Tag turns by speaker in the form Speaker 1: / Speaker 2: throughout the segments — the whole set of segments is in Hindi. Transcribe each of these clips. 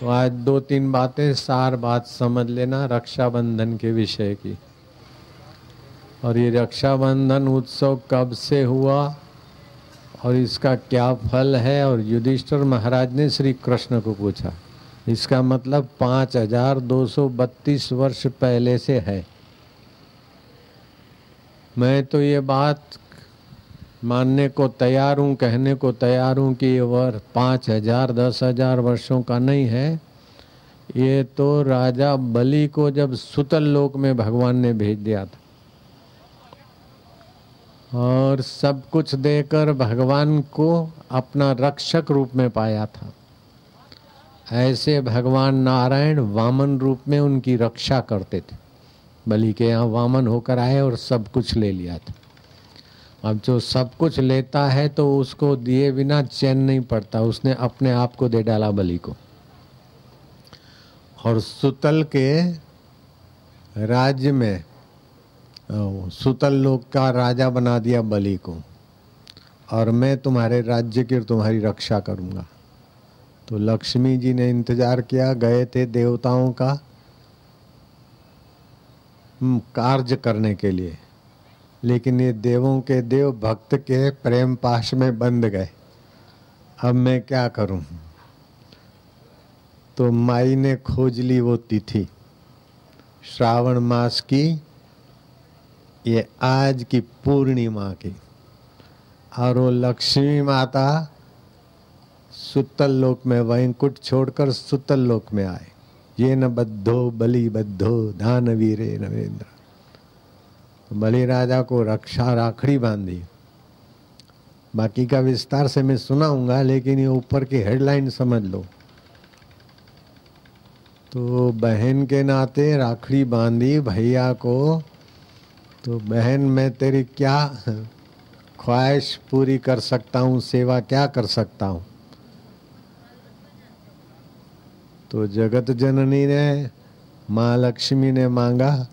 Speaker 1: तो आज दो तीन बातें, सार बात समझ लेना रक्षाबंधन के विषय की। और ये रक्षाबंधन उत्सव कब से हुआ और इसका क्या फल है? और युधिष्ठिर महाराज ने श्री कृष्ण को पूछा। इसका मतलब पाँच हज़ार दो सौ बत्तीस वर्ष पहले से है। मैं तो ये बात मानने को तैयार हूँ, कहने को तैयार हूँ कि ये वर पाँच हज़ार, दस हज़ार वर्षों का नहीं है। ये तो राजा बलि को जब सुतल लोक में भगवान ने भेज दिया था। और सब कुछ देकर भगवान को अपना रक्षक रूप में पाया था। ऐसे भगवान नारायण वामन रूप में उनकी रक्षा करते थे। बलि के यहाँ वामन होकर आए और सब कुछ ले लिया था। अब जो सब कुछ लेता है तो उसको दिए बिना चैन नहीं पड़ता। उसने अपने आप को दे डाला बलि को। और सुतल के राज्य में सुतल लोक का राजा बना दिया बलि को। और मैं तुम्हारे राज्य की और तुम्हारी रक्षा करूँगा। तो लक्ष्मी जी ने इंतज़ार किया, गए थे देवताओं का कार्य करने के लिए। लेकिन ये देवों के देव भक्त के प्रेम पाश में बंद गए। अब मैं क्या करूँ? तो माई ने खोज ली वो तिथि। श्रावण मास की, ये आज की पूर्णिमा की। और वो लक्ष्मी माता सुतल लोक में वैंकुट छोड़कर सुतल लोक में आए। ये न बद्धो बलि बद्धो धान वीरे नरेंद्र। बलि राजा को रक्षा राखड़ी बांधी। बाकी का विस्तार से मैं सुनाऊँगा, लेकिन ये ऊपर की हेडलाइन समझ लो। तो बहन के नाते राखड़ी बांधी भैया को तो बहन मैं तेरी क्या ख्वाहिश पूरी कर सकता हूँ, सेवा क्या कर सकता हूँ? तो जगत जननी ने, माँ लक्ष्मी ने मांगा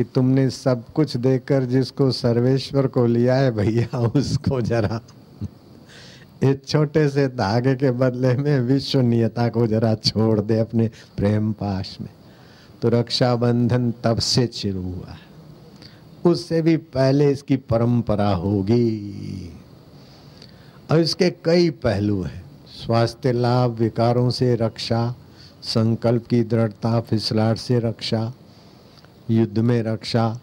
Speaker 1: कि तुमने सब कुछ देकर जिसको सर्वेश्वर को लिया है भैया, उसको जरा इस छोटे से धागे के बदले में विश्वनीयता को जरा छोड़ दे अपने प्रेम पाश में। तो रक्षाबंधन तब से शुरू हुआ है। उससे भी पहले इसकी परंपरा होगी। और इसके कई पहलू हैं। स्वास्थ्य लाभ, विकारों से रक्षा, संकल्प की दृढ़ता, फिसलाट से रक्षा युद्ध में रक्षा,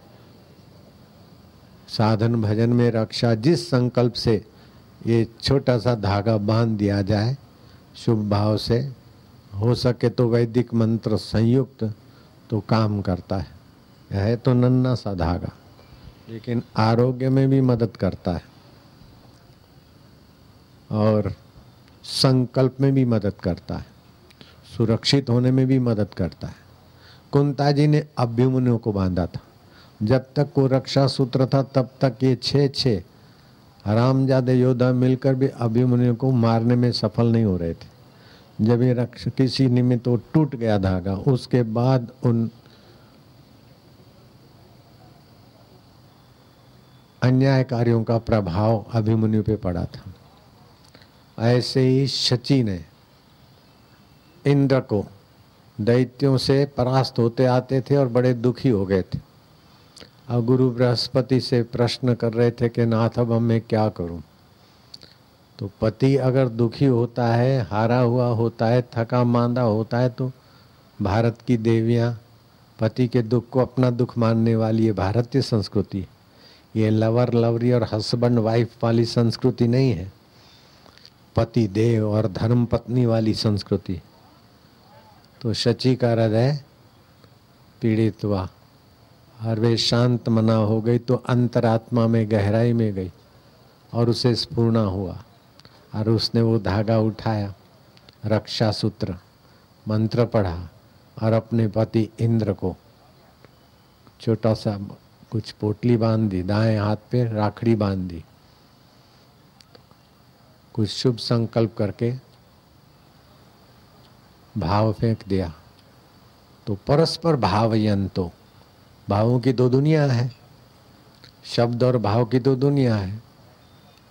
Speaker 1: साधन भजन में रक्षा, जिस संकल्प से ये छोटा सा धागा बाँध दिया जाए, शुभ भाव से हो सके तो वैदिक मंत्र संयुक्त तो काम करता है। है तो नन्ना सा धागा, लेकिन आरोग्य में भी मदद करता है और संकल्प में भी मदद करता है, सुरक्षित होने में भी मदद करता है। कुंता जी ने अभ्युमन्यु को बांधा था। जब तक वो रक्षा सूत्र था, तब तक ये छः छः हरामजादे योद्धा मिलकर भी अभिमन्यु को मारने में सफल नहीं हो रहे थे। जब ये रक्ष किसी निमित्त वो टूट गया धागा, उसके बाद उन अन्यायकारियों का प्रभाव अभिमन्यु पे पड़ा था। ऐसे ही शची ने इंद्र को दैत्यों से परास्त होते आते थे और बड़े दुखी हो गए थे। अब गुरु बृहस्पति से प्रश्न कर रहे थे कि नाथ, अब मैं क्या करूँ? तो पति अगर दुखी होता है, हारा हुआ होता है, थका मांदा होता है तो भारत की देवियाँ, पति के दुख को अपना दुख मानने वाली है भारतीय संस्कृति ये लवर, लवरी और हस्बैंड, वाइफ वाली संस्कृति नहीं है। पति, देव और धर्म पत्नी वाली संस्कृति तो शची का हृदय पीड़ित हुआ और वे शांत मना हो गई तो अंतरात्मा में, गहराई में गई और उसे स्पूर्णा हुआ और उसने वो धागा उठाया रक्षा सूत्र मंत्र पढ़ा और अपने पति इंद्र को छोटा सा कुछ पोटली बाँध दी दाएँ हाथ पे राखड़ी बाँध दी कुछ शुभ संकल्प करके भाव फेंक दिया। तो परस्पर भाव भावयंतो। भावों की दो दुनिया है। शब्द और भाव की दो दुनिया है।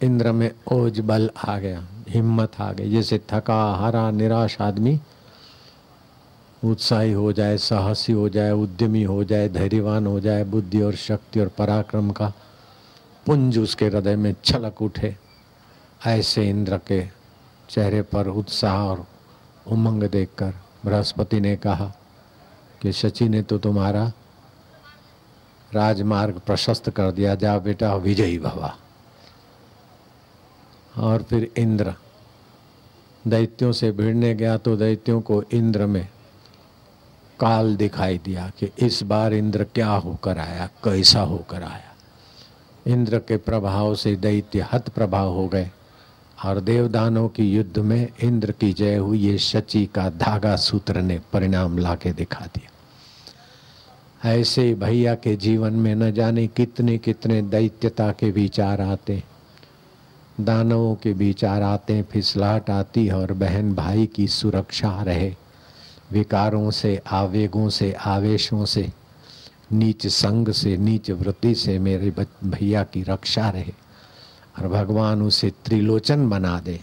Speaker 1: इंद्र में ओज बल आ गया, हिम्मत आ गई। जैसे थका, हरा, निराश आदमी उत्साही हो जाए, साहसी हो जाए, उद्यमी हो जाए, धैर्यवान हो जाए, बुद्धि और शक्ति और पराक्रम का पुंज उसके हृदय में छलक उठे। ऐसे इंद्र के चेहरे पर उत्साह और उमंग देखकर बृहस्पति ने कहा कि शची ने तो तुम्हारा राजमार्ग प्रशस्त कर दिया। जा बेटा, विजयी भवा। और फिर इंद्र। दैत्यों से भिड़ने गया तो दैत्यों को इंद्र में काल दिखाई दिया कि इस बार इंद्र क्या होकर आया, कैसा होकर आया। इंद्र के प्रभाव से दैत्य हत प्रभाव हो गए। और देवदानों की युद्ध में इंद्र की जय हुई, ये शची का धागा सूत्र ने परिणाम लाके दिखा दिया। ऐसे भैया के जीवन में न जाने कितने कितने दैत्यता के विचार आते दानवों के विचार आते फिसलाहट आती और बहन भाई की सुरक्षा रहे। विकारों से, आवेगों से, आवेशों से, नीच संग से, नीच वृत्ति से मेरे भैया की रक्षा रहे। और भगवान उसे त्रिलोचन बना दे।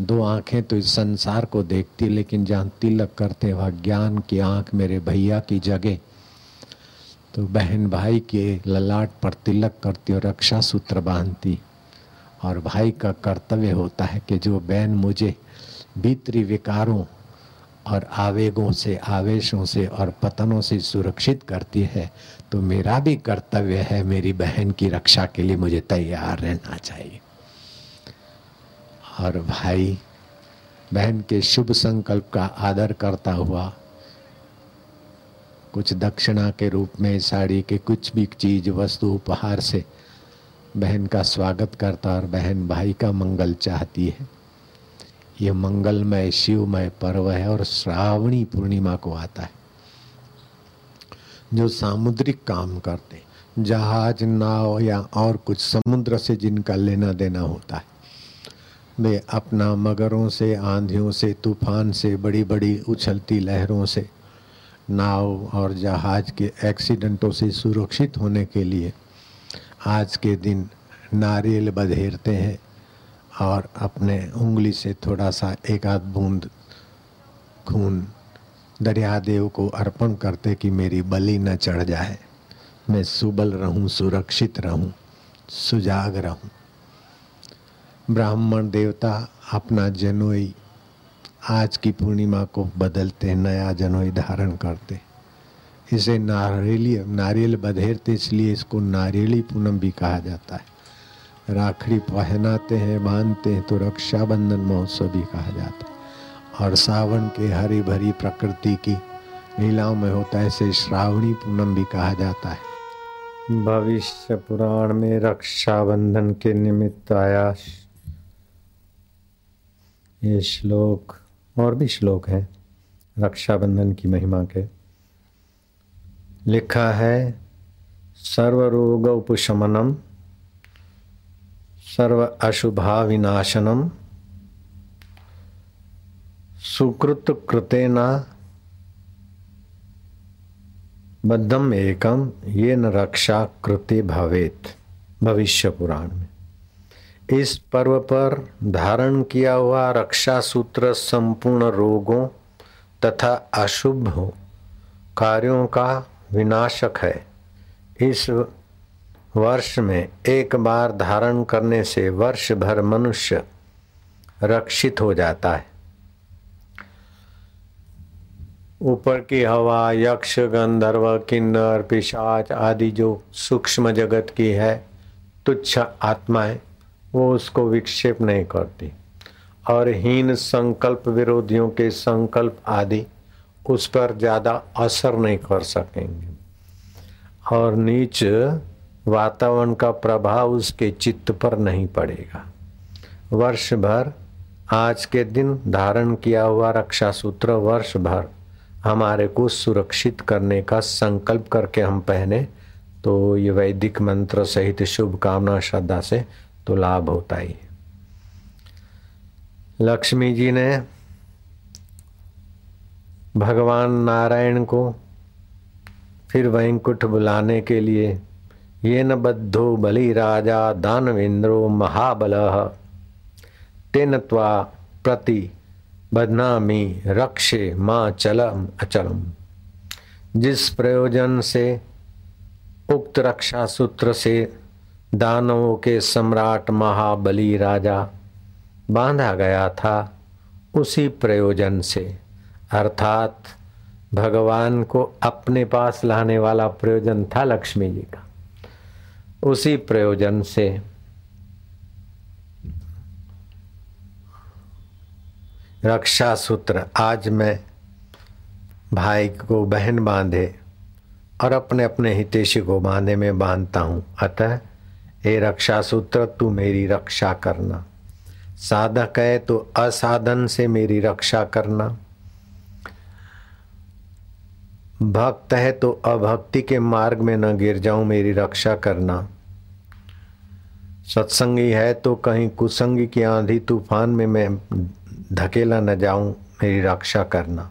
Speaker 1: दो आँखें तो इस संसार को देखती, लेकिन जहाँ तिलक करते वह ज्ञान की आँख मेरे भैया की जगह। तो बहन भाई के ललाट पर तिलक करती और रक्षा सूत्र बांधती। और भाई का कर्तव्य होता है कि जो बहन मुझे, भीतरी विकारों और आवेगों से, आवेशों से और पतनों से सुरक्षित करती है तो मेरा भी कर्तव्य है मेरी बहन की रक्षा के लिए मुझे तैयार रहना चाहिए। और भाई, बहन के शुभ संकल्प का आदर करता हुआ, कुछ दक्षिणा के रूप में साड़ी के कुछ भी चीज़, वस्तु, उपहार से बहन का स्वागत करता और बहन भाई का मंगल चाहती है। ये मंगलमय, शिवमय पर्व है और श्रावणी पूर्णिमा को आता है। जो सामुद्रिक काम करते जहाज़, नाव या और कुछ समुद्र से जिनका लेना देना होता है, वे अपना मगरों से, आंधियों से, तूफ़ान से बड़ी बड़ी उछलती लहरों से, नाव और जहाज़ के एक्सीडेंटों से सुरक्षित होने के लिए आज के दिन नारियल बधेरते हैं। और अपने उंगली से थोड़ा सा एक आध बूंद खून दरियादेव को अर्पण करते कि मेरी बलि न चढ़ जाए। मैं सुबल रहूँ, सुरक्षित रहूँ, सुजाग रहूँ। ब्राह्मण देवता अपना जनोई आज की पूर्णिमा को बदलते, नया जनोई धारण करते। इसे नारियली, नारियल बधेरते, इसलिए इसको नारियली पूनम भी कहा जाता है। राखड़ी पहनाते हैं, बांधते हैं तो रक्षाबंधन महोत्सव भी कहा जाता है। और सावन के हरी भरी प्रकृति की लीलाओं में होता है, इसे श्रावणी पूनम भी कहा जाता है। भविष्य पुराण में रक्षाबंधन के निमित्त आया ये श्लोक, और भी श्लोक है, रक्षाबंधन की महिमा के। लिखा है सर्वरोग उपशमनम सर्व अशुभा विनाशनम सुकृत कृतेन बद्धम एकम ये न रक्षा कृत्य भवेत भविष्य पुराण में इस पर्व पर धारण किया हुआ रक्षा सूत्र संपूर्ण रोगों तथा अशुभ कार्यों का विनाशक है। इस वर्ष में एक बार धारण करने से वर्ष भर मनुष्य रक्षित हो जाता है। ऊपर की हवा, यक्ष, गंधर्व, किन्नर, पिशाच आदि जो सूक्ष्म जगत की है, तुच्छ आत्माएँ वो उसको विक्षेप नहीं करती। और हीन संकल्प विरोधियों के संकल्प आदि उस पर ज़्यादा असर नहीं कर सकेंगे। और नीच वातावरण का प्रभाव उसके चित्त पर नहीं पड़ेगा। वर्ष भर आज के दिन धारण किया हुआ रक्षा सूत्र वर्ष भर हमारे को सुरक्षित करने का संकल्प करके हम पहने तो ये वैदिक मंत्र सहित शुभ कामना श्रद्धा से तो लाभ होता ही लक्ष्मी जी ने भगवान नारायण को फिर वैंकुट बुलाने के लिए ये न बद्धो बलि राजा दानवेन्द्रो महाबल। तेन त्वा प्रति बदनामी रक्षे माँ चलम अचलम। जिस प्रयोजन से, उक्त रक्षा सूत्र से दानवों के सम्राट महाबली राजा बांधा गया था, उसी प्रयोजन से। अर्थात, भगवान को अपने पास लाने वाला प्रयोजन था लक्ष्मी जी का। उसी प्रयोजन से। रक्षा सूत्र आज मैं भाई को बहन बांधे और अपने अपने हितेशी को बांधे में बांधता हूँ। अतः ये रक्षा सूत्र तू मेरी रक्षा करना। साधक है तो असाधन से मेरी रक्षा करना। भक्त है तो अभक्ति के मार्ग में न गिर जाऊँ मेरी रक्षा करना। सत्संगी है तो कहीं कुसंगी की आंधी तूफ़ान में मैं धकेला न जाऊँ मेरी रक्षा करना।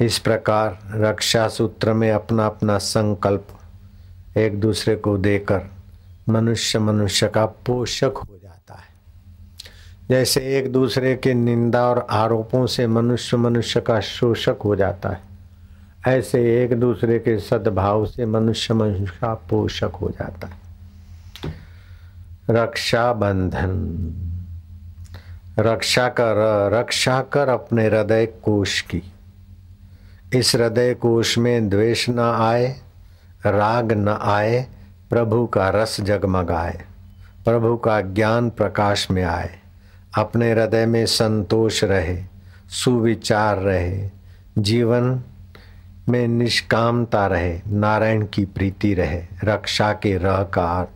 Speaker 1: इस प्रकार रक्षा सूत्र में अपना अपना संकल्प एक दूसरे को देकर मनुष्य मनुष्य का पोषक हो जाता है। जैसे एक दूसरे के निंदा और आरोपों से मनुष्य मनुष्य का शोषक हो जाता है। ऐसे एक दूसरे के सद्भाव से मनुष्य मनुष्य का पोषक हो जाता है। रक्षा बंधन। रक्षा कर रक्षा कर अपने हृदय कोश की। इस हृदय कोश में द्वेष न आए, राग न आए, प्रभु का रस जगमगाए, प्रभु का ज्ञान प्रकाश में आए। अपने हृदय में संतोष रहे, सुविचार रहे, जीवन में निष्कामता रहे, नारायण की प्रीति रहे, रक्षा के रह का अर्थ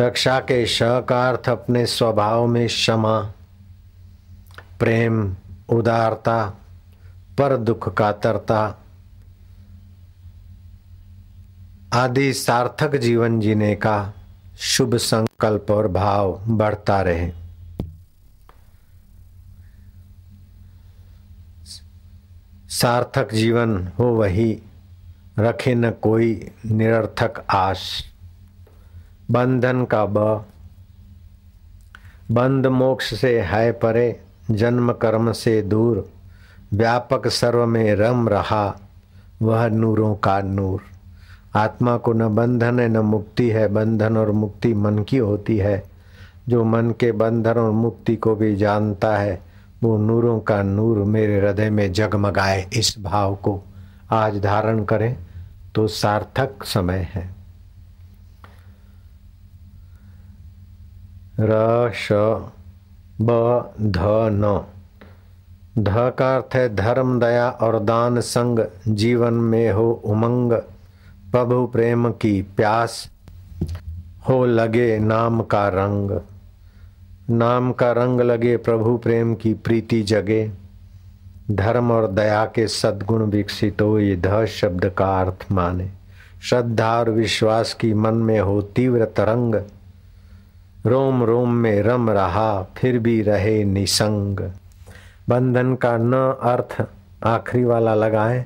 Speaker 1: रक्षा के श का अर्थ अपने स्वभाव में क्षमा, प्रेम, उदारता, पर दुख कातरता आदि सार्थक जीवन जीने का शुभ संकल्प और भाव बढ़ता रहे। सार्थक जीवन हो वही, रखे न कोई निरर्थक आश। बंधन का ब बंद मोक्ष से है परे, जन्म कर्म से दूर, व्यापक सर्व में रम रहा, वह नूरों का नूर। आत्मा को न बंधन है, न मुक्ति है, बंधन और मुक्ति मन की होती है। जो मन के बंधन और मुक्ति को भी जानता है वो नूरों का नूर मेरे हृदय में जगमगाए इस भाव को। आज धारण करें तो सार्थक समय है। र, श, ब, ध, न। ध का अर्थ है धर्म, दया और दान संग जीवन में हो उमंग। प्रभु प्रेम की प्यास हो लगे नाम का रंग। नाम का रंग लगे प्रभु प्रेम की प्रीति जगे। धर्म और दया के सद्गुण विकसित हो, ये ध शब्द का अर्थ माने। श्रद्धा और विश्वास की मन में हो तीव्र तरंग। रोम रोम में रम रहा, फिर भी रहे निसंग। बंधन का न अर्थ आखिरी वाला लगाए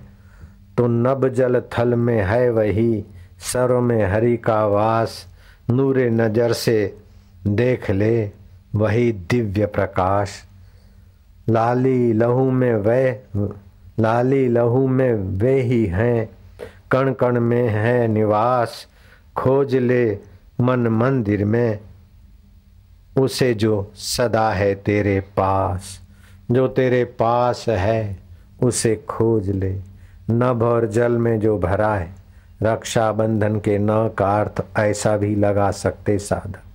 Speaker 1: तो नब जल थल में है वही। सर्व में हरि का वास, नूरे नज़र से देख ले। वही दिव्य प्रकाश। लाली लहू में वे लाली लहू में वे ही हैं। कण कण में है निवास, खोज ले मन मंदिर में। उसे जो सदा है तेरे पास, जो तेरे पास है, उसे खोज ले। नभ और जल में जो भरा है, रक्षाबंधन के न का अर्थ ऐसा भी लगा सकते साधक।